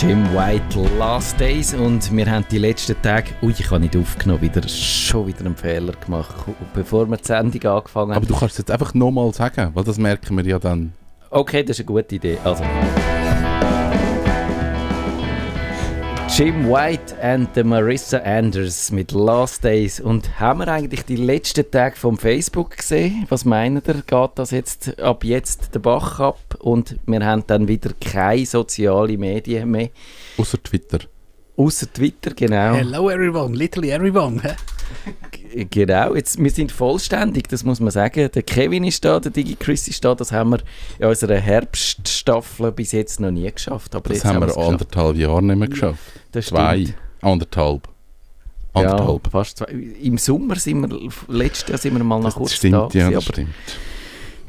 Jim White Last Days und wir haben die letzten Tage, ui, ich habe nicht aufgenommen, wieder, schon wieder einen Fehler gemacht, bevor wir die Sendung angefangen haben. Aber du kannst es jetzt einfach nochmal sagen, weil das merken wir ja dann. Okay, das ist eine gute Idee. Also. Jim White and the Marissa Anders mit Last Days. Und haben wir eigentlich die letzten Tage vom Facebook gesehen? Was meint ihr? Geht das jetzt ab jetzt den Bach ab und wir haben dann wieder keine sozialen Medien mehr? Außer Twitter. Außer Twitter, genau. Hello everyone, literally everyone. Genau, jetzt, wir sind vollständig, das muss man sagen. Der Kevin ist da, der Digi Chris ist da, das haben wir in unserer Herbststaffel bis jetzt noch nie geschafft. Aber das jetzt haben wir anderthalb Jahre nicht mehr geschafft. Das zwei, stimmt. anderthalb. Anderthalb. Ja, fast zwei. Im Sommer sind wir, letztes Jahr sind wir mal noch kurz das stimmt, da ja, das stimmt.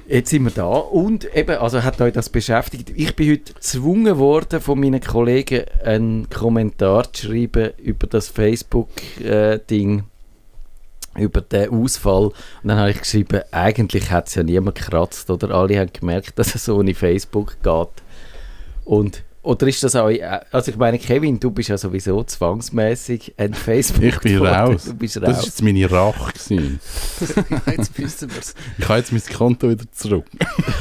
Jetzt sind wir da und eben, also hat euch das beschäftigt. Ich bin heute gezwungen worden, von meinen Kollegen einen Kommentar zu schreiben über das Facebook-Ding, über den Ausfall. Und dann habe ich geschrieben, eigentlich hat es ja niemand gekratzt oder alle haben gemerkt, dass es ohne Facebook geht. Und oder ist das auch, also ich meine, Kevin, du bist ja sowieso zwangsmäßig ein facebook Ich bin raus. Du bist Das raus. war jetzt meine Rache. gewesen. jetzt wissen wir es. Ich habe jetzt mein Konto wieder zurück.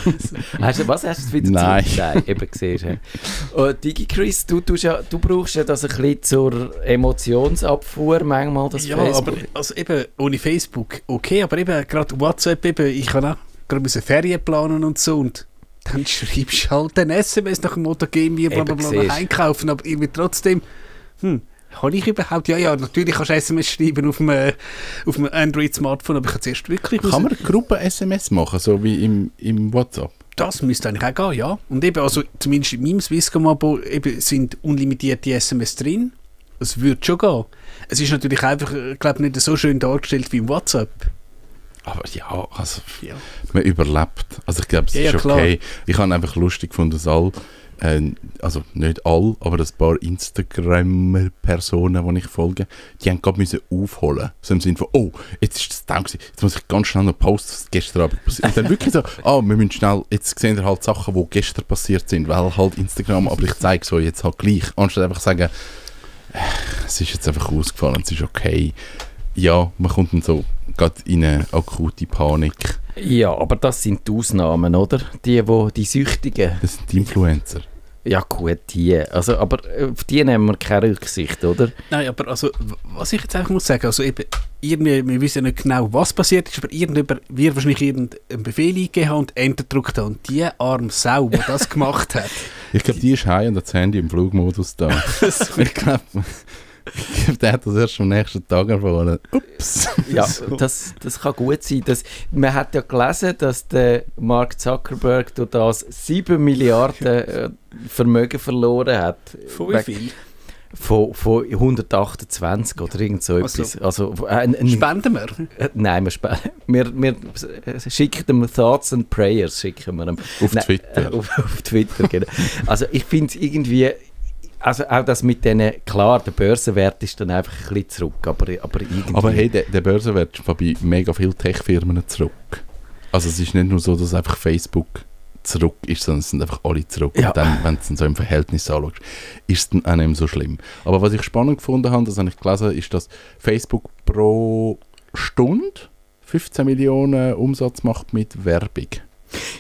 Hast du, was hast du wieder Nein. zu Nein, eben gesehen. Oh, Digi Chris, du, tust ja, du brauchst ja das ein bisschen zur Emotionsabfuhr manchmal, das Ja, Facebook. aber also eben ohne Facebook okay, aber eben gerade WhatsApp, eben, ich kann auch gerade müssen Ferien planen und so und dann schreibst du halt ein SMS nach dem Motto, geh mir bla Eben, bla bla siehst. nach einkaufen, aber irgendwie trotzdem, hm, kann ich überhaupt, ja, ja, natürlich kannst du SMS schreiben auf einem, auf einem Android-Smartphone, aber ich kann zuerst wirklich Kann man Gruppen-SMS machen, so wie im, im WhatsApp? Das müsste eigentlich auch gehen, ja. Und eben, also zumindest in meinem Swisscom-Abo eben sind unlimitierte SMS drin. Es würde schon gehen. Es ist natürlich einfach, ich glaube nicht so schön dargestellt wie im WhatsApp. Aber ja, also Ja. man überlebt. Also ich glaube, es Ja, ja, ist klar. okay. Ich habe einfach lustig gefunden, dass all, äh, also nicht all, aber ein paar Instagram-Personen, die ich folge, die haben gerade müssen aufholen. So im Sinne von, oh, jetzt ist das down gewesen. Jetzt muss ich ganz schnell noch posten, was gestern Abend passiert Und dann wirklich so, ah, wir müssen schnell, jetzt sehen wir halt Sachen, die gestern passiert sind, weil halt Instagram, aber ich zeige so jetzt halt gleich. Anstatt einfach sagen, äh, es ist jetzt einfach ausgefallen, es ist okay. Ja, man kommt dann so gerade in eine akute Panik. ja, aber das sind die Ausnahmen, oder? Die, wo, die Süchtigen. Das sind die Influencer. Ja gut, die. Also, aber auf die nehmen wir keine Rücksicht, oder? Nein, aber also, was ich jetzt einfach muss sagen, also eben, irgendwie, wir wissen nicht genau, was passiert ist, aber irgendjemand wird wahrscheinlich irgendeinen Befehl eingegeben haben und Enter gedrückt haben. Und die arme Sau, die das gemacht hat, Ich glaube, die ist heim und hat das Handy im Flugmodus da. ich glaube, der hat das erst am nächsten Tag erfahren. Ups. Ja, So. das, das kann gut sein. Das, man hat ja gelesen, dass der Mark Zuckerberg durch das 7 Milliarden äh, Vermögen verloren hat. von wie viel? Von, von 128 oder irgend so Also, etwas. Also, äh, ein, ein, Spenden wir? äh, nein, wir, wir, wir äh, schicken dem Thoughts and Prayers. Schicken wir ihm. Auf Nein, Twitter. Äh, auf, auf Twitter, genau. Also ich finde es irgendwie, also auch das mit denen, klar, der Börsenwert ist dann einfach ein bisschen zurück, aber, aber irgendwie... Aber hey, der, der Börsenwert ist bei mega vielen Tech-Firmen zurück. Also es ist nicht nur so, dass einfach Facebook zurück ist, sondern es sind einfach alle zurück. Ja. Und dann, wenn du es so im Verhältnis anschaust, ist es dann auch nicht mehr so schlimm. Aber was ich spannend gefunden habe, das habe ich gelesen, ist, dass Facebook pro Stunde 15 Millionen Umsatz macht mit Werbung.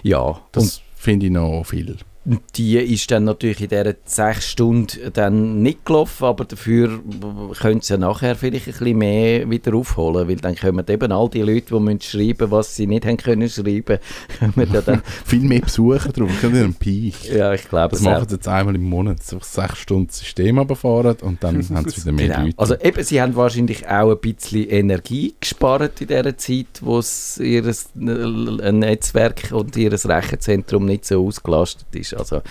ja, Das finde ich noch viel. Die ist dann natürlich in diesen sechs Stunden dann nicht gelaufen, aber dafür können sie ja nachher vielleicht ein bisschen mehr wieder aufholen, weil dann kommen eben all die Leute, die müssen schreiben was sie nicht haben können schreiben, kommen ja dann, Viel mehr Besucher drauf. Ich habe einen Peak. ja, ich glaube, Das machen sie jetzt einmal im Monat. So sechs Stunden das System runterfahren und dann haben sie wieder mehr Genau. Leute. Also eben, sie haben wahrscheinlich auch ein bisschen Energie gespart in dieser Zeit, wo es ihr Netzwerk und ihr Rechenzentrum nicht so ausgelastet ist. Also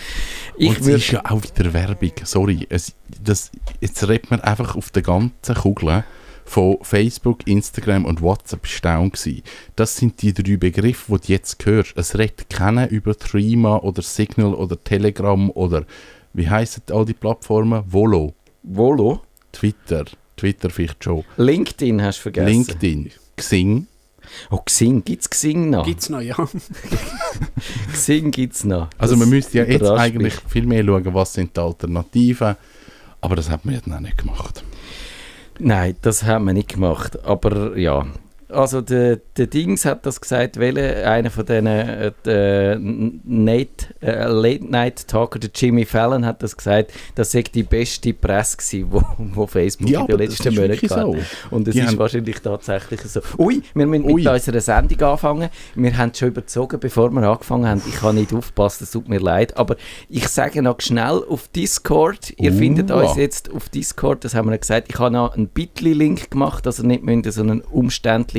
ich und es ist ja auch wieder Werbung. Sorry, es, das, jetzt redet man einfach auf der ganzen Kugel von Facebook, Instagram und WhatsApp ist down gewesen. Das sind die drei Begriffe, die du jetzt hörst. Es redet keiner über Threema oder Signal oder Telegram oder wie heissen all die Plattformen? Volo, Volo, Twitter, Twitter vielleicht schon, LinkedIn hast du vergessen. LinkedIn, Xing, Oh, Xing, gibt es Xing noch? Gibt es noch, ja. Xing gibt es noch. Also Das man müsste ja jetzt eigentlich mich. viel mehr schauen, was sind die Alternativen. Aber das hat man jetzt noch nicht gemacht. Nein, das haben wir nicht gemacht. Aber ja. Also der, der Dings hat das gesagt, welcher einer von diesen äh, äh, Nate, äh, Late Night Talker, der Jimmy Fallon, hat das gesagt, das sei die beste Presse gewesen, wo, wo Facebook in den letzten Monaten so. hatte. Und es Die ist wahrscheinlich tatsächlich so. Ui, wir müssen Ui. mit unserer Sendung anfangen. Wir haben schon überzogen, bevor wir angefangen haben. Ich habe nicht aufgepasst, es tut mir leid. Aber ich sage noch schnell auf Discord. Ihr Uh. findet uns jetzt auf Discord, das haben wir ja gesagt. Ich habe noch einen Bitly-Link gemacht, also nicht müssen so eine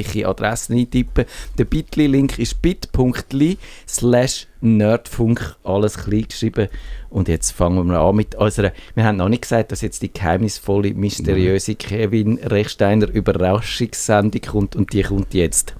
umständliche Adresse eintippen. Der Bitly-Link ist bit.ly slash Nerdfunk, alles klein geschrieben. Und jetzt fangen wir an mit unserer, wir haben noch nicht gesagt, dass jetzt die geheimnisvolle, mysteriöse Kevin Rechsteiner Überraschungssendung kommt und die kommt jetzt.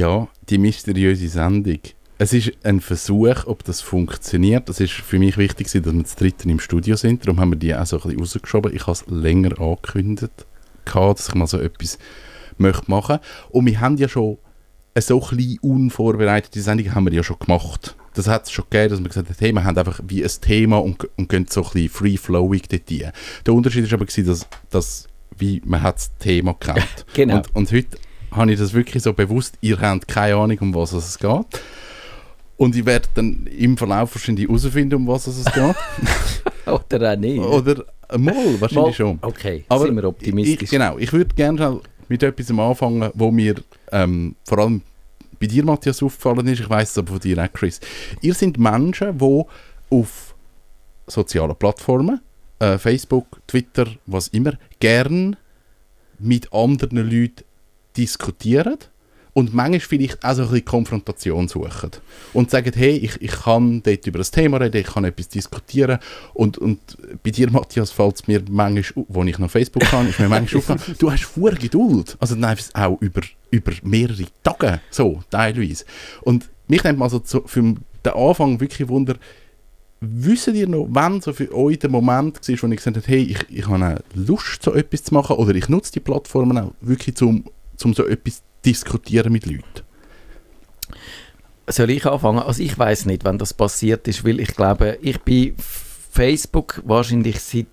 Ja, die mysteriöse Sendung. Es ist ein Versuch, ob das funktioniert. Das ist für mich wichtig, dass wir zu dritten im Studio sind. Darum haben wir die auch so ein bisschen rausgeschoben. Ich habe es länger angekündigt, dass ich mal so etwas möchte machen Und wir haben ja schon eine so klein unvorbereitete Sendung haben wir ja schon gemacht. Das hat es schon gegeben, dass wir gesagt haben, hey, wir haben einfach wie ein Thema und, und gehen so ein bisschen free-flowing dort rein. Der Unterschied ist aber, gewesen, dass, dass wie, man hat das Thema kennt. Genau. Und, und heute habe ich das wirklich so bewusst, ihr habt keine Ahnung, um was es geht. Und ich werde dann im Verlauf wahrscheinlich herausfinden, um was es geht. Oder auch nicht. Oder mal, wahrscheinlich Mal- schon. Okay, Aber sind wir optimistisch. Ich, genau, ich würde gerne mit etwas anfangen, wo mir ähm, vor allem bei dir, Matthias, aufgefallen ist. Ich weiß es aber von dir auch, Chris. Ihr seid Menschen, die auf sozialen Plattformen, äh, Facebook, Twitter, was immer, gern mit anderen Leuten diskutieren und manchmal vielleicht auch so ein bisschen Konfrontation suchen. Und sagen, hey, ich, ich kann dort über das Thema reden, ich kann etwas diskutieren. Und, und bei dir, Matthias, fällt es mir manchmal, wo ich noch Facebook habe, ist mir manchmal aufgefallen, du hast vor Geduld. Also dann einfach auch über, über mehrere Tage, so, teilweise. Und mich nimmt also zu, für den Anfang wirklich Wunder, Wisst ihr noch, wann so für euch der Moment war, wo ich gesagt habe, hey, ich, ich habe Lust, so etwas zu machen oder ich nutze die Plattformen auch wirklich, zum, zum so etwas zu diskutieren mit Leuten? Soll ich anfangen? Also ich weiß nicht, wann das passiert ist, weil ich glaube, ich bin Facebook wahrscheinlich seit,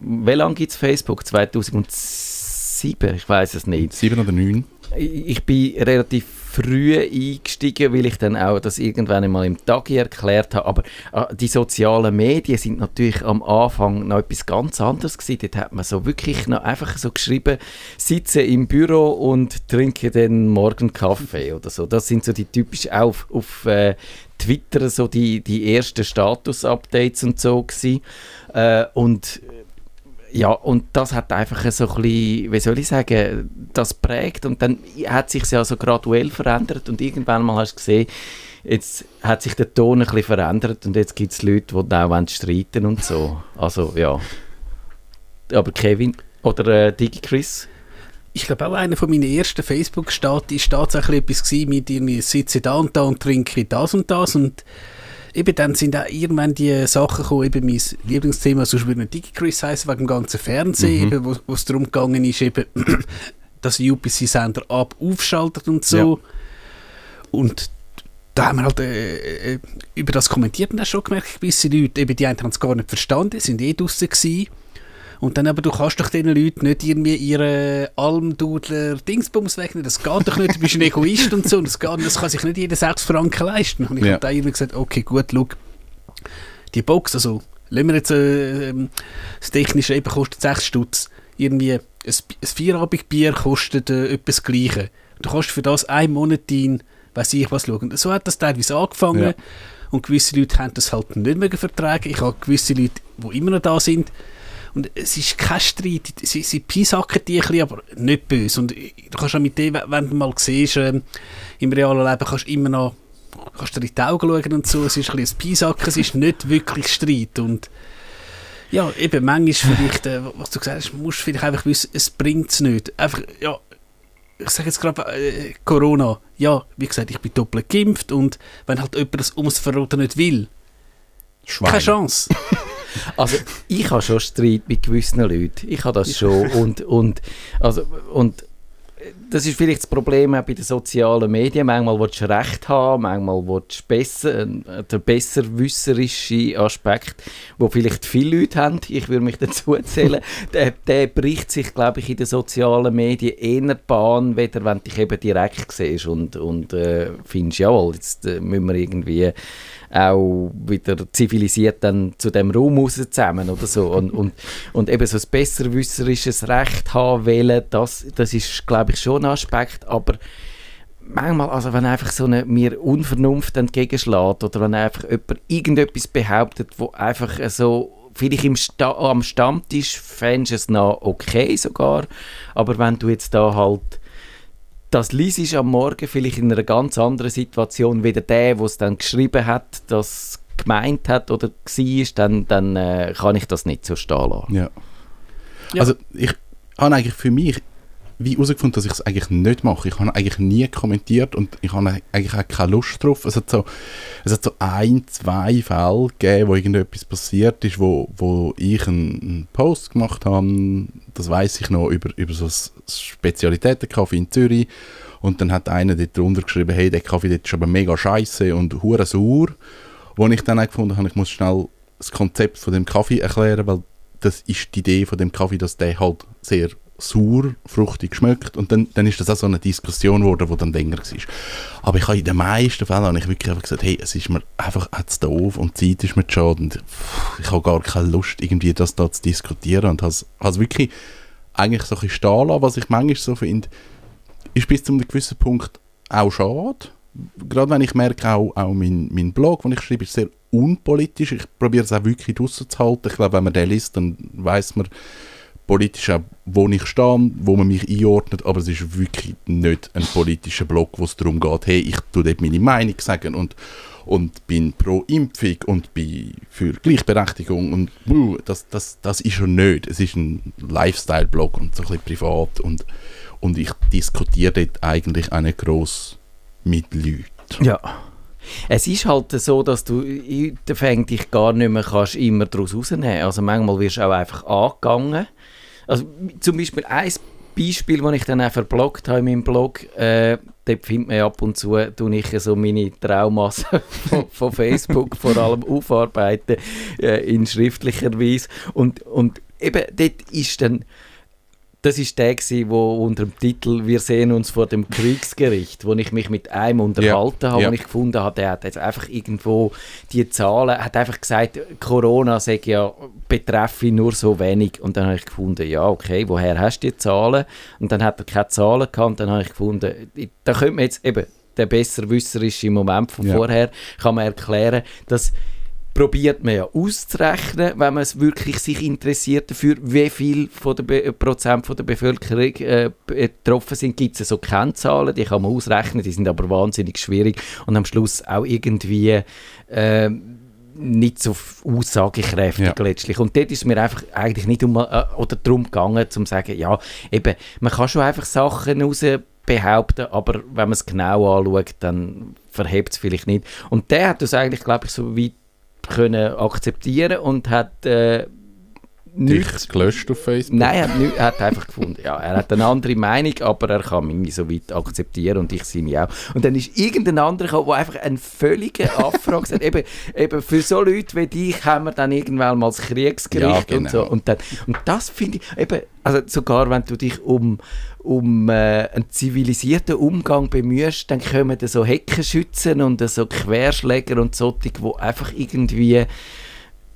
wie lange gibt es Facebook? 2007? Ich weiß es nicht. Sieben oder neun? Ich ich bin relativ früh eingestiegen, weil ich dann auch das irgendwann einmal im Tagi erklärt habe. Aber äh, die sozialen Medien sind natürlich am Anfang noch etwas ganz anderes gewesen. Dort hat man so wirklich noch einfach so geschrieben, sitze im Büro und trinke den morgen Kaffee oder so. Das sind so die typisch auf, auf äh, Twitter so die, die ersten Status-Updates und so gewesen. Äh, und ja, und das hat einfach so ein bisschen, wie soll ich sagen, das prägt und dann hat sich ja so graduell verändert und irgendwann mal hast du gesehen, jetzt hat sich der Ton ein bisschen verändert und jetzt gibt es Leute, die da auch streiten und so. Also ja. Aber Kevin oder äh, Digi Chris? Ich glaube auch einer von meinen ersten Facebook-Stati ist tatsächlich etwas mit irgendwie sitze da und da und trinke das und das und eben dann sind auch irgendwann die Sachen gekommen, eben mein Lieblingsthema, sonst würde nicht DigiChris heißen, wegen dem ganzen Fernsehen, eben, wo es darum gegangen ist, eben, dass UPC-Sender ab aufschaltet und so. Und da haben wir halt äh, äh, über das kommentiert und dann schon gemerkt, gewisse Leute, eben die einen haben es gar nicht verstanden, sind eh draussen gewesen. Und dann aber, du kannst doch diesen Leuten nicht irgendwie ihre Almdudler Dingsbums wegnehmen, das geht doch nicht, du bist ein Egoist und so, und das, geht, das kann sich nicht jeder 6 Franken leisten. Und ich Ja. habe dann irgendwie gesagt, okay, gut, schau, die Box, also, lassen wir jetzt äh, ähm, das Technische eben kostet 6 Stutz, irgendwie ein, ein Vierabendbier kostet äh, etwas das Gleiche. Du kannst für das einen Monat dein, weiß ich was, schauen. Und So hat das teilweise angefangen. Ja. Und gewisse Leute haben das halt nicht mehr vertragen. Ich habe gewisse Leute, die immer noch da sind. Und es ist kein Streit. Sie, sie pisacken die ein bisschen, aber nicht böse. Und du kannst auch mit dem, wenn du mal siehst, ähm, im realen Leben kannst du immer noch kannst dir in die Augen schauen und so. Es ist ein bisschen ein Pisacken, es ist nicht wirklich Streit. Und ja, eben manchmal vielleicht, äh, was du gesagt hast, musst du vielleicht einfach wissen, es bringt es nicht. Einfach, ja, ich sage jetzt gerade äh, Corona, ja, wie gesagt, ich bin doppelt geimpft und wenn halt jemand das ums Verroten nicht will, Schwein. keine Chance. Also ich habe schon Streit mit gewissen Leuten. Ich habe das schon. Und, und, also, und das ist vielleicht das Problem bei den sozialen Medien. Manchmal willst du Recht haben, manchmal willst du besser, äh, der besserwisserische Aspekt, wo vielleicht viele Leute haben, ich würde mich dazu zählen, der, der bricht sich, glaube ich, in den sozialen Medien eher Bahn, weder wenn du dich eben direkt siehst und, und äh, findest, jawohl, jetzt äh, müssen wir irgendwie auch wieder zivilisiert dann zu dem Raum raus zusammen oder so. Und, und, und eben so ein besserwisserisches Recht haben wollen, das, das ist, glaube ich, schon ein Aspekt, aber manchmal, also wenn einfach so eine mir Unvernunft entgegenschlägt oder wenn einfach jemand irgendetwas behauptet, wo einfach so vielleicht im Sta am Stammtisch fändest du es noch okay sogar, aber wenn du jetzt da halt das liest am Morgen vielleicht in einer ganz anderen Situation wie der, der es dann geschrieben hat, das gemeint hat oder war, dann, dann äh, kann ich das nicht so stehen lassen. Ja. Ja. Also ich habe eigentlich für mich wie herausgefunden, dass ich es eigentlich nicht mache. Ich habe eigentlich nie kommentiert und ich habe eigentlich auch keine Lust drauf. Es hat so, es hat so ein, zwei Fälle gegeben, wo irgendetwas passiert ist, wo, wo ich einen, Post gemacht habe, das weiß ich noch, über, über so ein Spezialitätencafé in Zürich und dann hat einer dort drunter geschrieben, hey, der Kaffee dort ist aber mega scheiße und hure sauer. Wo ich dann auch gefunden habe, ich muss schnell das Konzept von dem Kaffee erklären, weil das ist die Idee von dem Kaffee, dass der halt sehr sauer, fruchtig schmeckt und dann, dann ist das auch so eine Diskussion geworden, die dann länger war. Aber ich habe in den meisten Fällen habe ich wirklich einfach gesagt, hey, es ist mir einfach zu doof und die Zeit ist mir zu schade und ich habe gar keine Lust, irgendwie das da zu diskutieren und habe es wirklich eigentlich so ein bisschen stehen lassen, was ich manchmal so finde, ist bis zu einem gewissen Punkt auch schade. Gerade wenn ich merke, auch, auch mein, mein Blog, den ich schreibe, ist sehr unpolitisch. Ich probiere es auch wirklich rauszuhalten. Ich glaube, wenn man den liest, dann weiß man politisch auch, wo ich stehe, wo man mich einordnet, aber es ist wirklich nicht ein politischer Blog, wo es darum geht, hey, ich tue dort meine Meinung sagen und, und bin pro Impfung und bin für Gleichberechtigung und das, das, das ist er nicht. Es ist ein Lifestyle-Blog und so ein bisschen privat und, und ich diskutiere dort eigentlich nicht gross mit Leuten. Ja. Es ist halt so, dass du Fänge dich gar nicht mehr kannst immer daraus rausnehmen Also manchmal wirst du auch einfach angegangen. Also zum Beispiel ein Beispiel, das ich dann auch verblockt habe in meinem Blog, äh, dort findet man ab und zu, tue ich so meine Traumas von, von Facebook vor allem aufarbeiten äh, in schriftlicher Weise. Und, und eben dort ist dann das ist der gewesen, wo unter dem Titel «Wir sehen uns vor dem Kriegsgericht», wo ich mich mit einem unterhalten habe, ja. wo ich gefunden habe, der hat jetzt einfach irgendwo die Zahlen, hat einfach gesagt, Corona sei ja betreffe nur so wenig. Und dann habe ich gefunden, ja okay, woher hast du die Zahlen? Und dann hat er keine Zahlen gehabt und dann habe ich gefunden, da könnte man jetzt eben der besserwisserische Moment von Ja. vorher, kann man erklären, dass probiert man ja auszurechnen, wenn man es wirklich sich interessiert dafür, wie viel von der Be Prozent von der Bevölkerung äh, betroffen sind, gibt es so Kennzahlen, die kann man ausrechnen, die sind aber wahnsinnig schwierig und am Schluss auch irgendwie äh, nicht so aussagekräftig Ja. letztlich. Und dort ist mir einfach eigentlich nicht um, äh, oder darum gegangen, zu sagen, ja, eben, man kann schon einfach Sachen raus behaupten, aber wenn man es genau anschaut, dann verhebt es vielleicht nicht. Und der hat das eigentlich, glaube ich, so weit können akzeptieren und hat äh, nichts Dich gelöscht auf Facebook? Nein, er hat, nicht, er hat einfach gefunden, ja, er hat eine andere Meinung, aber er kann mich so weit akzeptieren und ich seine auch. Und dann ist irgendein anderer gekommen, der einfach einen völligen Affront gesagt hat, eben, eben für so Leute wie dich haben wir dann irgendwann mal das Kriegsgericht Ja, und so. genau. Und, dann, und das finde ich, eben, also sogar wenn du dich um, um äh, einen zivilisierten Umgang bemühst, dann kommen da so Heckenschützen und so Querschläger und solche, die einfach irgendwie,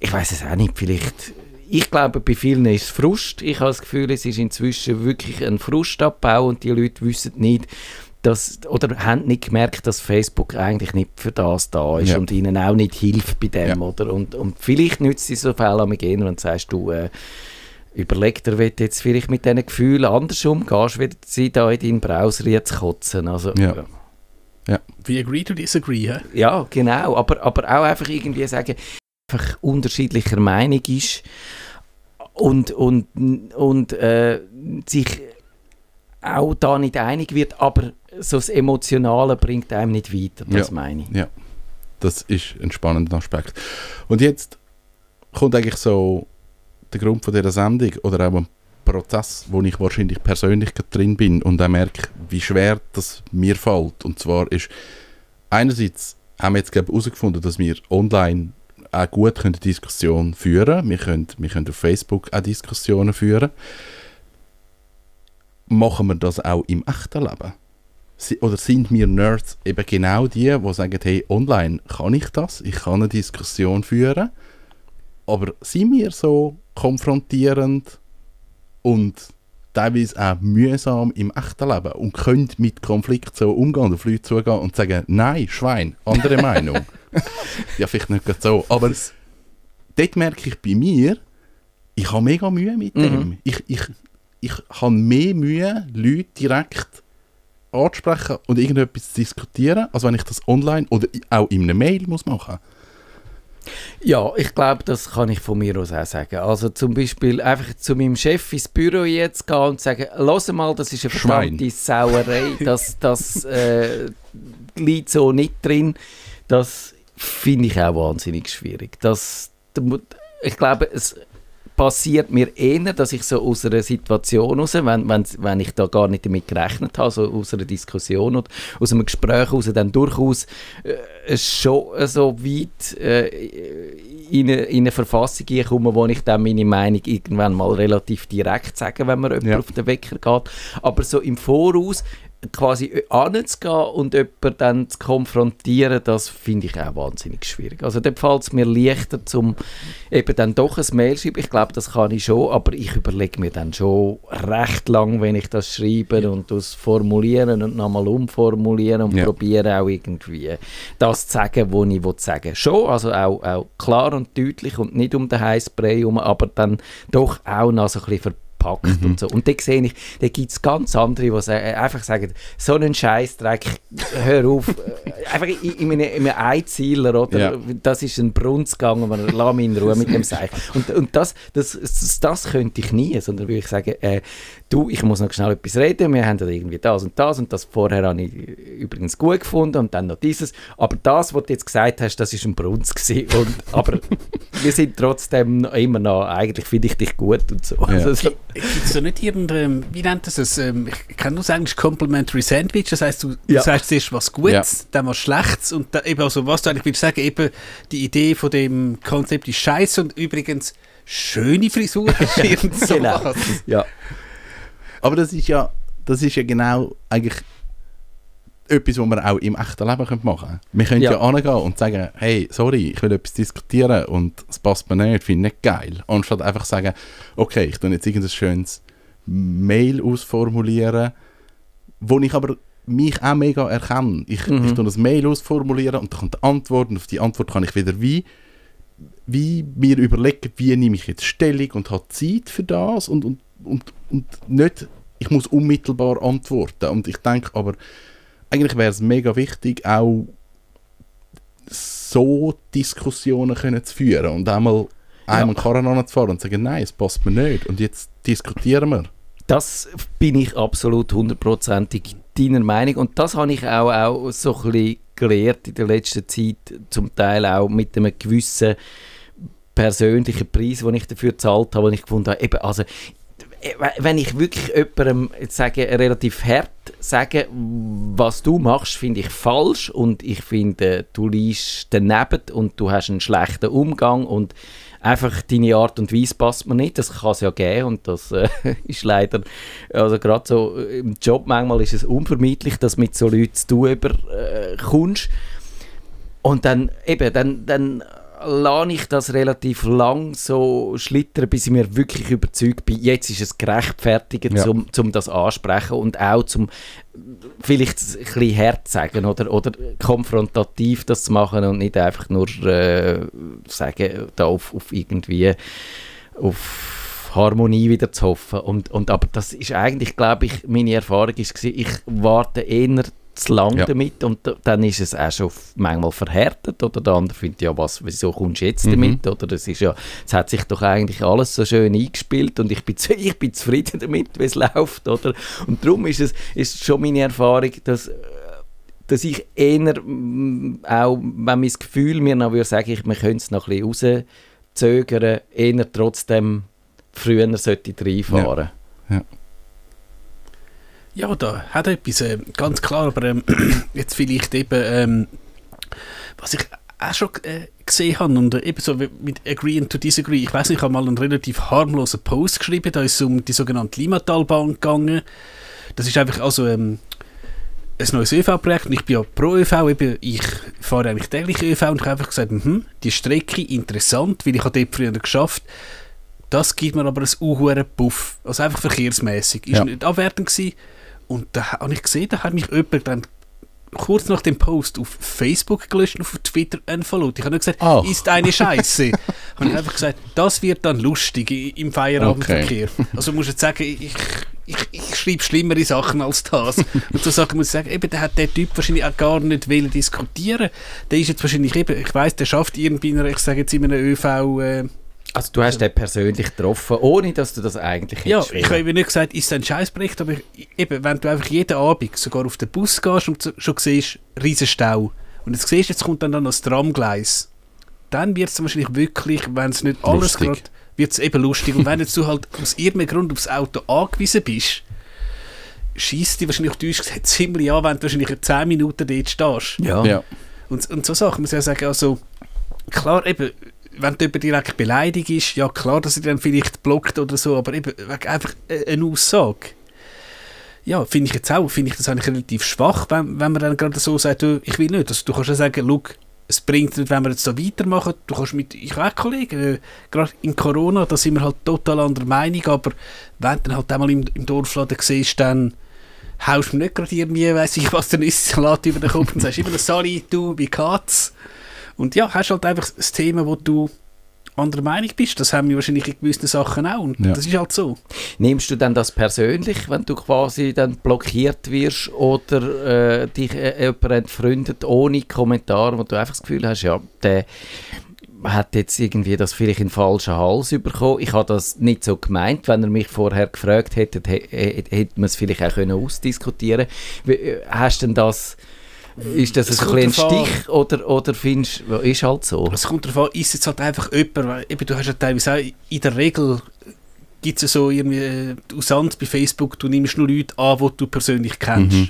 ich weiß es auch nicht, vielleicht ich glaube, bei vielen ist es Frust. Ich habe das Gefühl, es ist inzwischen wirklich ein Frustabbau und die Leute wissen nicht, dass, oder haben nicht gemerkt, dass Facebook eigentlich nicht für das da ist Ja. und ihnen auch nicht hilft bei dem. Ja. Oder? Und, und vielleicht nützt es so Fälle am eher und sagst du, äh, überleg dir, wie du jetzt vielleicht mit diesen Gefühlen anders umgehst, wie sie da in deinen Browser jetzt kotzen. Also, Ja. We agree to disagree, hä? ja, genau. Aber, aber auch einfach irgendwie sagen, einfach unterschiedlicher Meinung ist und, und, und äh, sich auch da nicht einig wird, aber so das Emotionale bringt einem nicht weiter, das Ja. meine ich. Ja, das ist ein spannender Aspekt. Und jetzt kommt eigentlich so Grund von dieser Sendung oder auch ein Prozess, wo ich wahrscheinlich persönlich drin bin und auch merke, wie schwer das mir fällt. Und zwar ist, einerseits haben wir jetzt herausgefunden, dass wir online auch gut können Diskussionen führen Wir können, wir können auf Facebook auch Diskussionen führen. Machen wir das auch im echten Leben? Oder sind wir Nerds eben genau die, die sagen, hey, online kann ich das, ich kann eine Diskussion führen, aber sind wir so konfrontierend und teilweise auch mühsam im echten Leben und können mit Konflikt so umgehen, auf Leute zugehen und sagen, nein, Schwein, andere Meinung. ja, vielleicht nicht gerade so, aber dort merke ich bei mir, ich habe mega Mühe mit dem. Ich, ich, ich habe mehr Mühe, Leute direkt anzusprechen und irgendetwas zu diskutieren, als wenn ich das online oder auch in einer Mail muss machen Ja, ich glaube, das kann ich von mir aus auch sagen. Also zum Beispiel einfach zu meinem Chef ins Büro jetzt gehen und sagen, «Lass mal, das ist eine Schwein. verdammte Sauerei, das, das äh, liegt so nicht drin.» Das finde ich auch wahnsinnig schwierig. Das, ich glaube, es passiert mir eher, dass ich so aus einer Situation raus, wenn, wenn, wenn ich da gar nicht damit gerechnet habe, so aus einer Diskussion oder aus einem Gespräch raus, dann durchaus äh, schon äh, so weit äh, in, eine, in eine Verfassung komme, wo ich dann meine Meinung irgendwann mal relativ direkt sage, wenn mir jemand Ja. auf den Wecker geht. Aber so im Voraus quasi anzugehen und jemanden dann zu konfrontieren, das finde ich auch wahnsinnig schwierig. Also dort fällt es mir leichter, zum eben dann doch ein Mail schreiben. Ich glaube, das kann ich schon, aber ich überlege mir dann schon recht lang, wenn ich das schreibe und das formulieren und nochmal umformulieren und Ja. probiere auch irgendwie das zu sagen, was ich will sagen Schon, also auch, auch klar und deutlich und nicht um den heißen Brei herum, aber dann doch auch noch so ein bisschen verpackt und so. Und dann sehe ich, da gibt es ganz andere, die sagen, einfach sagen, so einen Scheißdreck, hör auf. Äh, einfach in, in, einem, in einem Einzieler, oder? Ja. Das ist ein Brunz gegangen, man lass mich in Ruhe mit dem Seich. Und, und das, das, das, das könnte ich nie, sondern würde ich sagen, äh, du, ich muss noch schnell etwas reden, wir haben da irgendwie das und das und das vorher habe ich übrigens gut gefunden und dann noch dieses, aber das, was du jetzt gesagt hast, das ist ein Brunz gewesen. Und, aber wir sind trotzdem immer noch, eigentlich finde ich dich gut und so. Also, so Gibt es da nicht irgendein, wie nennt das es? Ähm, ich kann nur sagen, es ist Complimentary Sandwich. Das heißt, du, Ja. sagst zuerst was Gutes, Ja. dann was Schlechtes und da, eben, also was du eigentlich willst sagen, eben die Idee von dem Konzept ist scheiße und übrigens schöne Frisur ist irgend so Genau. ja. Aber das ist ja, das ist ja genau eigentlich etwas, was wir auch im echten Leben machen können. Wir können ja, Ja. angehen und sagen, hey, sorry, ich will etwas diskutieren und es passt mir nicht, finde ich nicht geil. Anstatt einfach sagen, okay, ich tue jetzt irgendein schönes Mail ausformulieren, wo ich aber mich auch mega erkenne. Ich, Mhm. ich tue das Mail ausformulieren und dann kommt die Antwort und auf die Antwort kann ich wieder wie wie mir überlegen, wie nehme ich jetzt Stellung und habe Zeit für das und, und, und, und nicht, ich muss unmittelbar antworten. Und ich denke aber, eigentlich wäre es mega wichtig, auch so Diskussionen können zu führen und einmal einem ja. Karren anzufahren und zu sagen, nein, es passt mir nicht und jetzt diskutieren wir. Das bin ich absolut hundertprozentig deiner Meinung und das habe ich auch, auch so ein bisschen gelernt in der letzten Zeit, zum Teil auch mit einem gewissen persönlichen Preis, den ich dafür gezahlt habe, wo ich gefunden habe, eben, also wenn ich wirklich jemandem jetzt sage, relativ hart sage, was du machst, finde ich falsch und ich finde, du liegst daneben und du hast einen schlechten Umgang und einfach deine Art und Weise passt mir nicht, das kann es ja geben und das äh, ist leider, also gerade so im Job manchmal ist es unvermeidlich, dass mit so Leuten zu tun äh, und dann eben, dann, dann lasse ich das relativ lang so schlittern, bis ich mir wirklich überzeugt bin, jetzt ist es gerechtfertigt, ja. um, um das ansprechen und auch zum vielleicht ein bisschen hart sagen oder, oder konfrontativ das zu machen und nicht einfach nur äh, sagen, da auf, auf irgendwie auf Harmonie wieder zu hoffen. Und, und, aber das ist eigentlich, glaube ich, meine Erfahrung ist, ich warte eher zu lang Ja. damit und da- dann ist es auch schon manchmal verhärtet oder der andere findet, ja was, wieso kommst du jetzt Mhm. damit oder das ist ja, es hat sich doch eigentlich alles so schön eingespielt und ich bin, ich bin zufrieden damit, wie es läuft, oder? Und darum ist es ist schon meine Erfahrung, dass dass ich eher auch, wenn mein Gefühl mir noch würde sagen, ich, man könnte es noch ein bisschen rauszögern, eher trotzdem früher sollte reinfahren. Ja, da hat etwas, äh, ganz klar, aber ähm, jetzt vielleicht eben, ähm, was ich auch schon äh, gesehen habe und eben so mit Agreeing to Disagree, ich weiß nicht, ich habe mal einen relativ harmlosen Post geschrieben, da ist es um die sogenannte Limatalbahn gegangen. Das ist einfach also ähm, ein neues ÖV-Projekt und ich bin ja pro ÖV, eben, ich fahre eigentlich täglich ÖV und ich habe einfach gesagt, mhm, die Strecke interessant, weil ich habe dort früher geschafft das gibt mir aber ein unhuren Puff. Also einfach verkehrsmäßig. Ist Ja. nicht abwertend gewesen. Und da habe ich gesehen, da hat mich jemand dann kurz nach dem Post auf Facebook gelöscht und auf Twitter unfollowed. Ich habe nur gesagt, Ah. ist eine Scheiße. habe ich einfach gesagt, das wird dann lustig im Feierabendverkehr. Also muss jetzt sagen, ich, ich, ich schreibe schlimmere Sachen als das. Und so Sachen muss ich sagen, eben, der hat der Typ wahrscheinlich auch gar nicht wollen diskutieren. Der ist jetzt wahrscheinlich eben, ich weiß, der schafft irgendwie, in einer, ich sage jetzt in einem ÖV... Äh, Also du hast den persönlich getroffen, ohne dass du das eigentlich Ja, hättest ich habe eben nicht gesagt, ist es ein Scheißbericht, aber ich- eben, wenn du einfach jeden Abend sogar auf den Bus gehst und schon siehst, riesen Stau, und jetzt siehst, jetzt kommt dann noch das Tramgleis, dann wird es wahrscheinlich wirklich, wenn es nicht alles gerade, wird es eben lustig. Und wenn jetzt du halt aus irgendeinem Grund aufs Auto angewiesen bist, schießt dich wahrscheinlich auf Deutsch gesagt ziemlich an, wenn du wahrscheinlich 10 Minuten dort stehst. Ja. Ja. Und, und so Sachen muss ich ja sagen, also klar eben, wenn jemand direkt beleidigt ist, ja klar, dass er dann vielleicht blockt oder so, aber eben einfach äh, eine Aussage. Ja, finde ich jetzt auch, finde ich das eigentlich relativ schwach, wenn, wenn man dann gerade so sagt, du, ich will nicht. Also du kannst ja sagen, schau, es bringt nicht, wenn wir jetzt so weitermachen. Du kannst mit, ich auch Kollegen, äh, gerade in Corona, da sind wir halt total anderer Meinung, aber wenn du dann halt einmal im, im Dorfladen siehst, dann haust du mir nicht gerade irgendwie, weiss ich was, der Nüsse-Salat über den Kopf und sagst immer sorry, du, wie geht's? Und ja, hast halt einfach das Thema, wo du anderer Meinung bist. Das haben wir wahrscheinlich in gewissen Sachen auch. Und Ja. das ist halt so. Nimmst du dann das persönlich, wenn du quasi dann blockiert wirst oder äh, dich äh, jemand entfreundet ohne Kommentar, wo du einfach das Gefühl hast, ja, der hat jetzt irgendwie das vielleicht in den falschen Hals bekommen. Ich habe das nicht so gemeint. Wenn er mich vorher gefragt hätte, hä- hä- hätte man es vielleicht auch können ausdiskutieren können. Hast du denn das... Ist das Es ein, ein. Stich oder, oder findest du, ist halt so? Es kommt darauf an, ist jetzt halt einfach jemand, weil eben, du hast ja teilweise auch, in der Regel gibt es ja so irgendwie, äh, Usant bei Facebook, du nimmst nur Leute an, die du persönlich kennst. Mhm.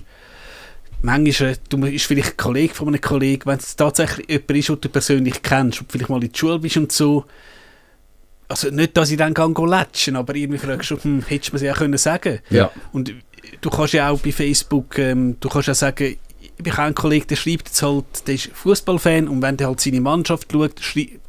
Manchmal äh, du bist vielleicht ein Kollege von einem Kollegen, wenn es tatsächlich jemand ist, den du persönlich kennst und vielleicht mal in die Schule bist und so, also nicht, dass ich dann kann go latschen, aber irgendwie fragst du, hm, hättest du mir es ja können sagen Ja. Und du kannst ja auch bei Facebook, ähm, du kannst ja sagen, ich habe einen Kollegen, der schreibt jetzt halt, der ist Fußballfan und wenn der halt seine Mannschaft schaut,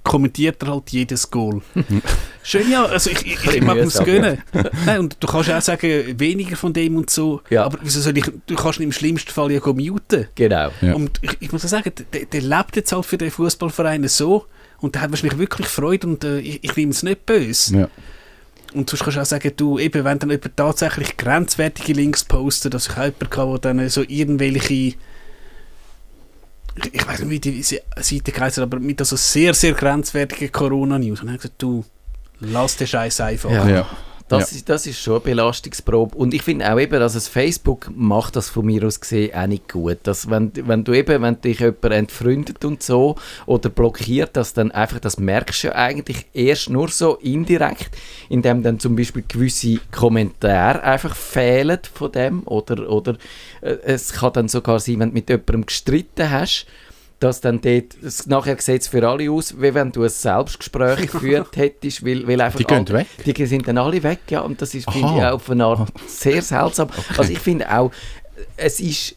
kommentiert er halt jedes Goal. Schön, ja, also ich, ich, ich mag es gönnen. Nein, und du kannst ja auch sagen, weniger von dem und so, Ja. aber wieso soll ich, du kannst ihn im schlimmsten Fall ja go muten. Genau. Ja. Und ich, ich muss ja sagen, der, der lebt jetzt halt für den Fußballverein so und der hat wahrscheinlich wirklich Freude und äh, ich, ich nehme es nicht böse. Ja. Und sonst kannst du auch sagen, du, eben, wenn dann jemand tatsächlich grenzwertige Links postet, dass ich auch jemanden hatte, der dann so irgendwelche, ich, weiß nicht, wie die Seite heißt, aber mit also sehr, sehr grenzwertigen Corona-News. Und dann habe ich gesagt, du, lass den Scheiß einfach. Ja. Ja. Das, ist, das ist schon eine Belastungsprobe. Und ich finde auch eben, dass das Facebook macht das von mir aus gesehen auch nicht gut. Dass wenn, wenn du eben, wenn dich jemand entfreundet und so oder blockiert, dass dann einfach, das merkst du ja eigentlich erst nur so indirekt, indem dann zum Beispiel gewisse Kommentare einfach fehlen von dem oder, oder äh, es kann dann sogar sein, wenn du mit jemandem gestritten hast, dass dann dort, es, nachher sieht es für alle aus, wie wenn du ein Selbstgespräch geführt hättest, weil, weil einfach Die gehen alle- weg? die sind dann alle weg, ja, und das ist, finde ich, auch auf eine Art sehr seltsam. Also ich finde auch, es ist,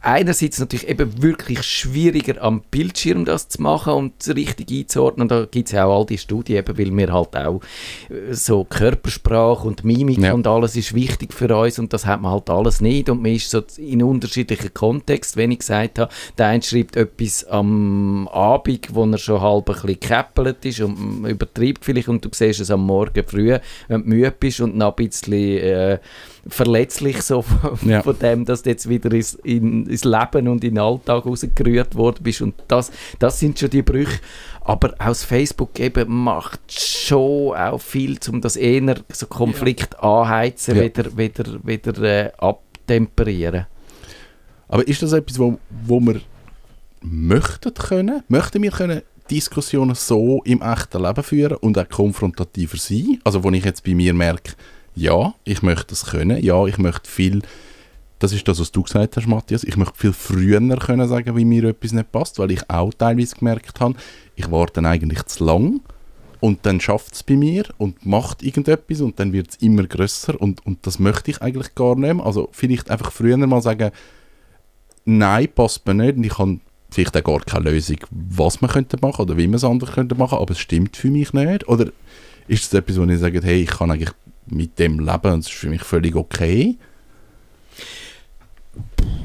einerseits natürlich eben wirklich schwieriger am Bildschirm das zu machen und richtig einzuordnen. Da gibt es ja auch all die Studien, eben, weil wir halt auch äh, so Körpersprache und Mimik Ja. und alles ist wichtig für uns und das hat man halt alles nicht und man ist so in unterschiedlichen Kontext, wenn ich gesagt habe, der eine schreibt etwas am Abend, wo er schon halb ein bisschen gekäppelt ist und übertreibt vielleicht und du siehst es am Morgen früh, wenn du müde bist und noch ein bisschen äh, verletzlich so von, Ja. von dem, dass du jetzt wieder ins, in, ins Leben und in den Alltag rausgerührt worden bist und das, das sind schon die Brüche. Aber aus Facebook eben macht schon auch viel, um das eher so Konflikt anheizen, Ja. wieder, wieder, wieder äh, abtemperieren. Aber ist das etwas, wo, wo wir möchten können? Möchten wir können Diskussionen so im echten Leben führen und auch konfrontativer sein? Also wo ich jetzt bei mir merke, ja, ich möchte das können, ja, ich möchte viel, das ist das, was du gesagt hast, Matthias, ich möchte viel früher können sagen, wie mir etwas nicht passt, weil ich auch teilweise gemerkt habe, ich warte eigentlich zu lang und dann schafft es bei mir und macht irgendetwas und dann wird es immer grösser und, und das möchte ich eigentlich gar nicht mehr. Also vielleicht einfach früher mal sagen, nein, passt mir nicht und ich habe vielleicht auch gar keine Lösung, was man könnte machen oder wie man es anders könnte machen, aber es stimmt für mich nicht. Oder ist es etwas, wo ich sage, hey, ich kann eigentlich mit dem leben und es ist für mich völlig okay?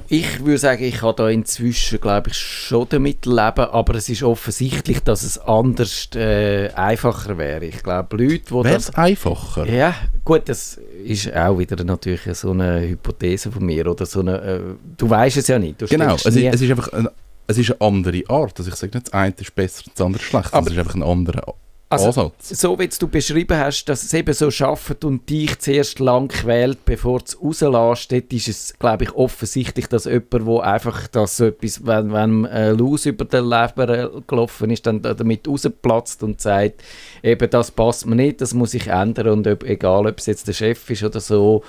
Ich würde sagen, ich kann da inzwischen, glaube ich, schon damit leben, aber es ist offensichtlich, dass es anders äh, einfacher wäre. Ich glaube, Leute, die Wäre das... es einfacher? Ja, gut, das ist auch wieder natürlich so eine Hypothese von mir oder so eine... Äh, du weißt es ja nicht. Genau, es, ist- es ist einfach eine, es ist eine andere Art. Also ich sage nicht, das eine ist besser, das andere ist schlechter. Aber- es ist einfach ein anderer A- Also, Ansatz. so wie du beschrieben hast, dass es eben so schafft und dich zuerst lang quält, bevor du es rauslässt, dort ist es, glaube ich, offensichtlich, dass jemand, wo einfach das so etwas, wenn, wenn ein Laus über den Leber äh, gelaufen ist, dann damit rausplatzt und sagt, eben das passt mir nicht, das muss ich ändern und ob, egal, ob es jetzt der Chef ist oder so,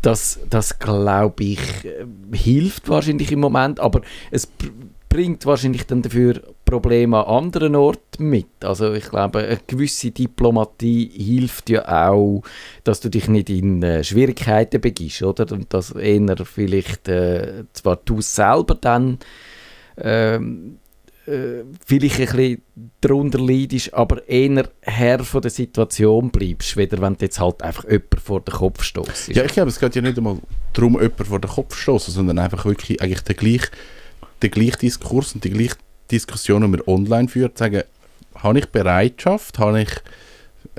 das, das glaube ich, äh, hilft wahrscheinlich im Moment, aber es bringt wahrscheinlich dann dafür Probleme an anderen Orten mit. Also ich glaube, eine gewisse Diplomatie hilft ja auch, dass du dich nicht in äh, Schwierigkeiten begibst, oder? Und dass eher vielleicht äh, zwar du selber dann ähm, äh, vielleicht ein bisschen darunter leidest, aber eher Herr von der Situation bleibst, weder wenn du jetzt halt einfach jemand vor den Kopf stoßt. Ja, ich glaube, es geht ja nicht einmal darum, jemanden vor den Kopf stoßen, sondern einfach wirklich eigentlich den gleichen den gleichen Diskurs und die gleiche Diskussion, die man online führt, sagen, habe ich Bereitschaft, habe ich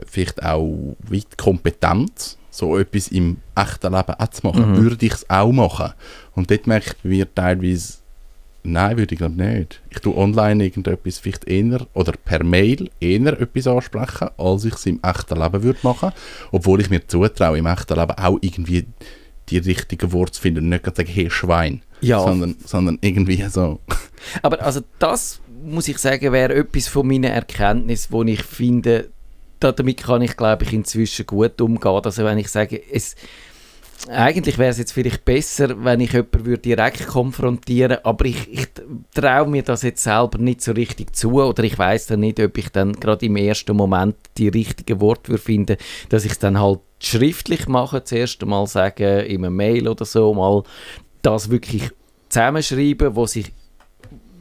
vielleicht auch wie die Kompetenz, so etwas im echten Leben auch zu machen? Mhm. Würde ich es auch machen? Und dort merke ich bei mir teilweise, nein, würde ich glaube nicht. Ich tue online irgendetwas vielleicht eher oder per Mail eher etwas ansprechen, als ich es im echten Leben würde machen. Obwohl ich mir zutraue, im echten Leben auch irgendwie die richtigen Worte zu finden und nicht sagen, hey Schwein, Ja. sondern, sondern irgendwie so. Aber also das, muss ich sagen, wäre etwas von meinen Erkenntnissen, wo ich finde, da, damit kann ich, glaube ich, inzwischen gut umgehen. Also wenn ich sage, es, eigentlich wäre es jetzt vielleicht besser, wenn ich jemanden würde direkt konfrontieren aber ich, ich traue mir das jetzt selber nicht so richtig zu oder ich weiß dann nicht, ob ich dann gerade im ersten Moment die richtigen Worte würde finden, dass ich es dann halt schriftlich mache, zuerst einmal sagen, in einem Mail oder so, mal das wirklich zusammenschreiben, wo sich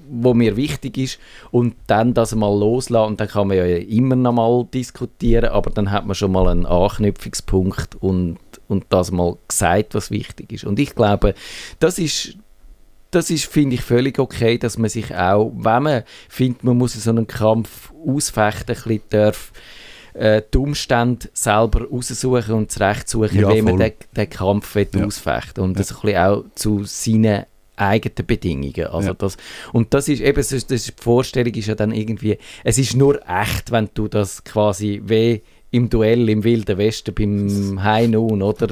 wo mir wichtig ist und dann das mal loslassen und dann kann man ja immer noch mal diskutieren, aber dann hat man schon mal einen Anknüpfungspunkt und, und das mal gesagt, was wichtig ist. Und ich glaube, das ist das ist, finde ich, völlig okay, dass man sich auch, wenn man findet, man muss so einen Kampf ausfechten, ein bisschen darf, äh, die Umstände selber raussuchen und zurechtsuchen, Ja, wie man den, den Kampf will Ja. ausfechten und Ja. das ein bisschen auch zu seinen eigenen Bedingungen. Also Ja. das, und das ist eben, das ist, die Vorstellung ist ja dann irgendwie, es ist nur echt, wenn du das quasi wie im Duell im Wilden Westen beim High Noon oder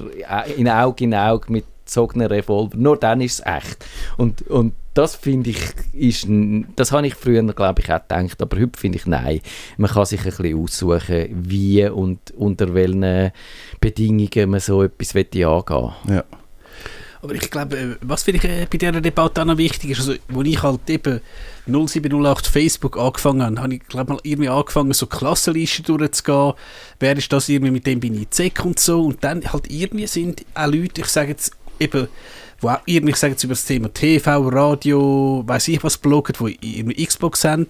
in Auge in Auge mit gezogener Revolver, nur dann ist es echt. Und, und das finde ich, ist, das habe ich früher, glaube ich, auch gedacht, aber heute finde ich, nein, man kann sich ein bisschen aussuchen, wie und unter welchen Bedingungen man so etwas will angehen Ja. Aber ich glaube, äh, was vielleicht äh, bei dieser Debatte auch noch wichtig ist, also, wo ich halt eben 0708 Facebook angefangen habe, habe ich glaube mal irgendwie angefangen, so Klassenlisten durchzugehen. Wer ist das irgendwie, mit dem bin ich Zeck und so. Und dann halt irgendwie sind auch Leute, ich sage jetzt eben, wo auch irgendwie, ich sage jetzt über das Thema TV, Radio, weiß ich was, bloggen, wo irgendwie Xbox haben.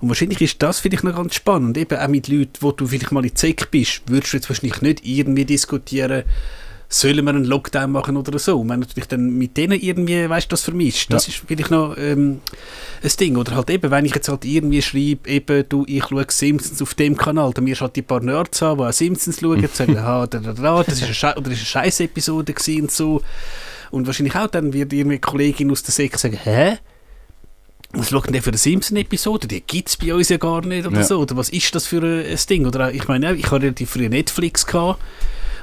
Und wahrscheinlich ist das vielleicht noch ganz spannend. Eben auch mit Leuten, wo du vielleicht mal in Zeck bist, würdest du jetzt wahrscheinlich nicht irgendwie diskutieren, sollen wir einen Lockdown machen oder so. Und wenn du dich dann mit denen irgendwie, weißt du, das vermischt, das ist vielleicht noch ähm, ein Ding. Oder halt eben, wenn ich jetzt halt irgendwie schreibe, eben, du, ich schaue Simpsons auf dem Kanal, dann mir halt die paar Nerds an, die auch Simpsons schauen, sagen, ah, da, da, da, das ist eine, oder ist eine Scheiß-Episode gewesen und so. Und wahrscheinlich auch dann wird irgendwie eine Kollegin aus der Säcke sagen, hä? Was schaut denn der für eine Simpson-Episode? Die gibt es bei uns ja gar nicht oder Ja. so. Oder was ist das für ein, ein Ding? Oder auch- ich meine, ich hatte relativ früh Netflix gehabt.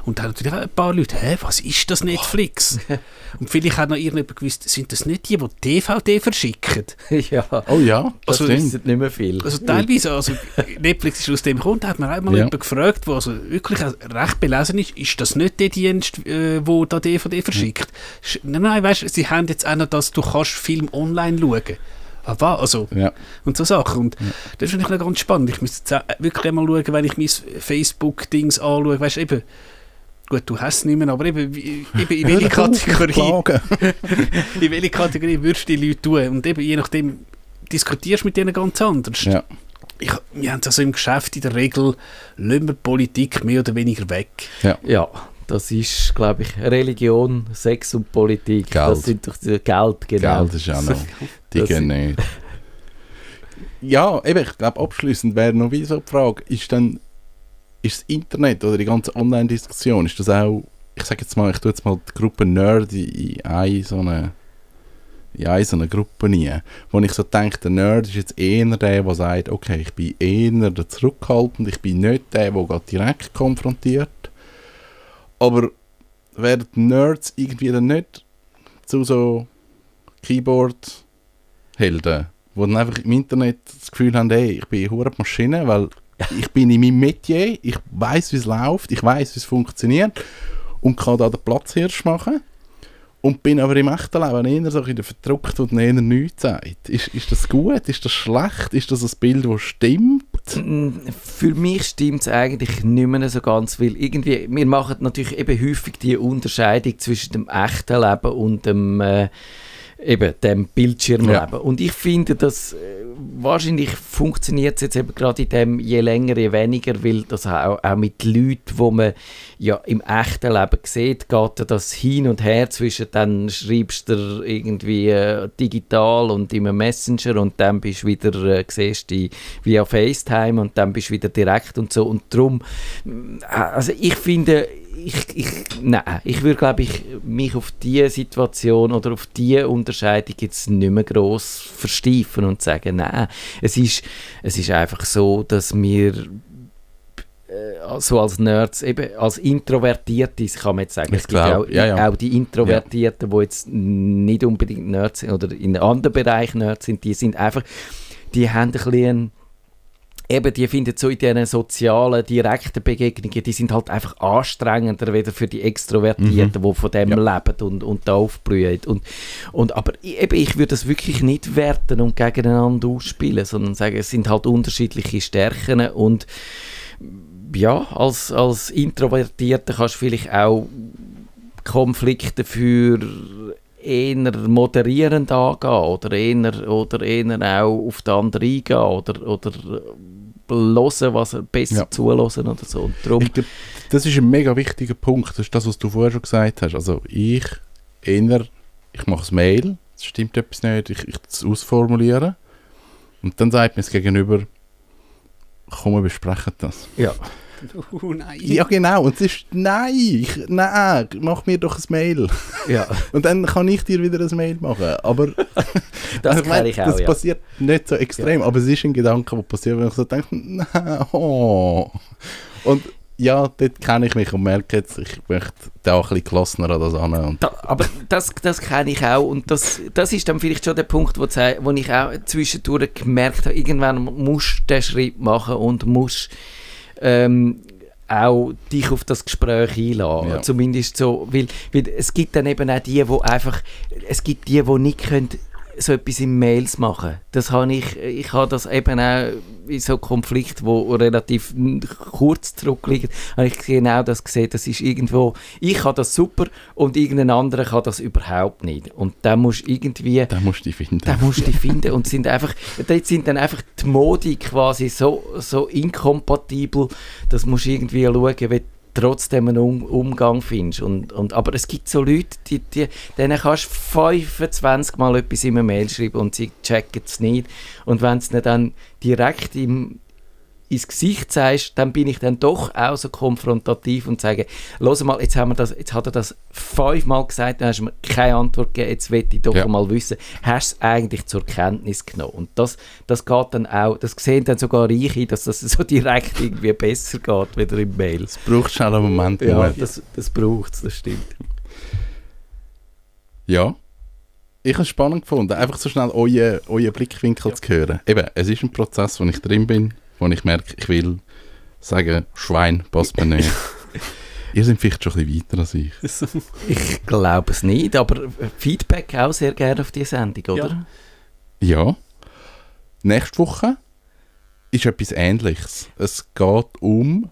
Und da haben natürlich auch ein paar Leute, hä, was ist das Netflix? und vielleicht hat noch irgendjemand gewusst, sind das nicht die, die DVD verschicken? ja, Oh ja, das Also, stimmt. nicht mehr viel. Also teilweise, also Netflix ist aus dem Grund, da hat man auch mal Ja. jemanden gefragt, der also wirklich recht belesen ist, ist das nicht der Dienst, äh, wo da DVD verschickt? Sch- Nein, nein, weißt du, sie haben jetzt auch noch das, du kannst Film online schauen. Ah, was? Also, Ja. und so Sachen. Und das finde ich noch ganz spannend. Ich müsste jetzt wirklich mal schauen, wenn ich mein Facebook-Dings anschaue. Weißt du, eben, gut, du hast es nicht mehr, aber eben, eben in welche Kategorie, in welche Kategorie würdest du die Leute tun? Und eben, je nachdem, diskutierst du mit denen ganz anders. Ja. Ich, wir haben es also im Geschäft in der Regel, lassen wir Politik mehr oder weniger weg. Ja, das ist, glaube ich, Religion, Sex und Politik. Geld. Das sind doch die Geld, genau. Geld ist auch noch. Die gehen nicht. Ja, eben, ich glaube, abschließend wäre noch wie so die Frage, ist dann ist das Internet oder die ganze Online-Diskussion, ist das auch, ich sage jetzt mal, ich tue jetzt mal die Gruppe Nerd in in eine so eine, in eine so eine Gruppe rein, wo ich so denke, der Nerd ist jetzt eher der, der sagt, okay, ich bin eher der zurückhaltend, ich bin nicht der, der direkt konfrontiert, aber werden Nerds irgendwie dann nicht zu so Keyboard-Helden, die dann einfach im Internet das Gefühl haben, hey, ich bin eine Maschine, weil ich bin in meinem Metier, ich weiß, wie es läuft, ich weiß, wie es funktioniert und kann da den Platzhirsch machen. Und bin aber im echten Leben eher so in der verdruckt und eher nichts sagt. Ist, ist das gut? Ist das schlecht? Ist das ein Bild, das stimmt? Mm, Für mich stimmt es eigentlich nicht mehr so ganz, weil irgendwie, wir machen natürlich eben häufig die Unterscheidung zwischen dem echten Leben und dem, äh, eben dem Bildschirmleben. Ja. Und ich finde, dass äh, wahrscheinlich funktioniert es jetzt eben gerade in dem je länger, je weniger, weil das auch, auch mit Leuten, wo man ja im echten Leben sieht, geht das hin und her zwischen dann schreibst du irgendwie äh, digital und im Messenger und dann bist du wieder, äh, siehst du via FaceTime und dann bist du wieder direkt und so und darum, mm, also ich finde, ich, ich, nein, ich würde glaube ich mich auf diese Situation oder auf diese Unterscheidung jetzt nicht mehr gross versteifen und sagen, nein, es ist, es ist einfach so, dass wir äh, so als Nerds, eben als Introvertierte, kann man jetzt sagen. Ich es gibt glaub, auch, ja, ja. auch die Introvertierten, die jetzt nicht unbedingt Nerds sind oder in einem anderen Bereich Nerds sind, die sind einfach, die haben ein bisschen Eben, die finden so in diesen sozialen, direkten Begegnungen, die sind halt einfach anstrengender wieder für die Extrovertierten, die von dem leben und, und da aufblühen. Und, und, aber eben, ich würde das wirklich nicht werten und gegeneinander ausspielen, sondern sagen, es sind halt unterschiedliche Stärken und ja, als, als Introvertierter kannst du vielleicht auch Konflikte für eher moderierend angehen oder eher, oder eher auch auf den anderen eingehen oder, oder hören, was er besser Ja. zulassen oder so. Und darum, Ich glaub, das ist ein mega wichtiger Punkt. Das ist das, was du vorher schon gesagt hast. Also ich eher, ich mache das Mail, es stimmt etwas nicht, ich, ich das ausformuliere und dann sagt mir das Gegenüber, komm, wir besprechen das. ja. Oh nein. Ja genau, und es ist, nein, ich, nein, mach mir doch ein Mail. ja, Und dann kann ich dir wieder ein Mail machen. Aber das also, kenne ich auch, das ja. passiert nicht so extrem, aber es ist ein Gedanke, der passiert, wenn ich so denke, nein, oh. Und ja, dort kenne ich mich und merke jetzt, ich möchte da auch ein bisschen gelassener an das an. Und Da, aber das, das kenne ich auch und das, das ist dann vielleicht schon der Punkt, wo, wo ich auch zwischendurch gemerkt habe, irgendwann musst du den Schritt machen und musst ähm, auch dich auf das Gespräch einladen. Ja. Zumindest so, weil, weil es gibt dann eben auch die, wo einfach, es gibt die, die nicht können so etwas in Mails machen. Das habe ich, ich habe das eben auch in so Konflikten, wo relativ kurz zurückliegen, habe ich genau das gesehen. Das ist irgendwo, ich habe das super und irgendein anderer kann das überhaupt nicht. Und da musst irgendwie, Den musst du finden. da musst du finden und sind einfach, dort sind dann einfach die Modi quasi so, so inkompatibel, das musst du irgendwie schauen, du trotzdem einen um Umgang findest. Und, und, aber es gibt so Leute, die, die, denen kannst du 25 Mal etwas in eine Mail schreiben und sie checken es nicht. Und wenn es dann direkt im, ins Gesicht sagst, dann bin ich dann doch auch so konfrontativ und sage, los mal, jetzt, haben wir das, jetzt hat er das fünfmal gesagt, dann hast du mir keine Antwort gegeben, jetzt will ich doch Ja. mal wissen, hast du es eigentlich zur Kenntnis genommen? Und das, das geht dann auch, das sehen dann sogar Reiche, dass das so direkt irgendwie besser geht, wieder im Mail. Es braucht schnell einen Moment. Ja, Moment. das, das braucht es, das stimmt. Ja. Ich habe es spannend gefunden, einfach so schnell euren euer Blickwinkel zu hören. Eben, es ist ein Prozess, wo ich drin bin, wo ich merke, ich will sagen, Schwein passt mir nicht. Ihr seid vielleicht schon ein bisschen weiter als ich. Ich glaube es nicht, aber Feedback auch sehr gerne auf die Sendung, oder? Ja. Nächste Woche ist etwas Ähnliches. Es geht um,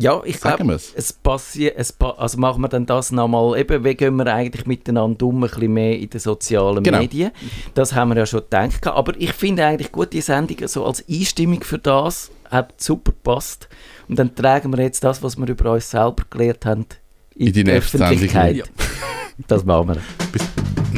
Ja, ich glaube, es, es passiert, es pa also machen wir dann das nochmal, eben, wie gehen wir eigentlich miteinander um, ein bisschen mehr in den sozialen Genau. Medien. Das haben wir ja schon gedacht, aber ich finde eigentlich gut, die Sendung so als Einstimmung für das hat super gepasst. Und dann tragen wir jetzt das, was wir über uns selber gelernt haben, in, In die die. Öffentlichkeit. Das machen wir. Nerdfunk.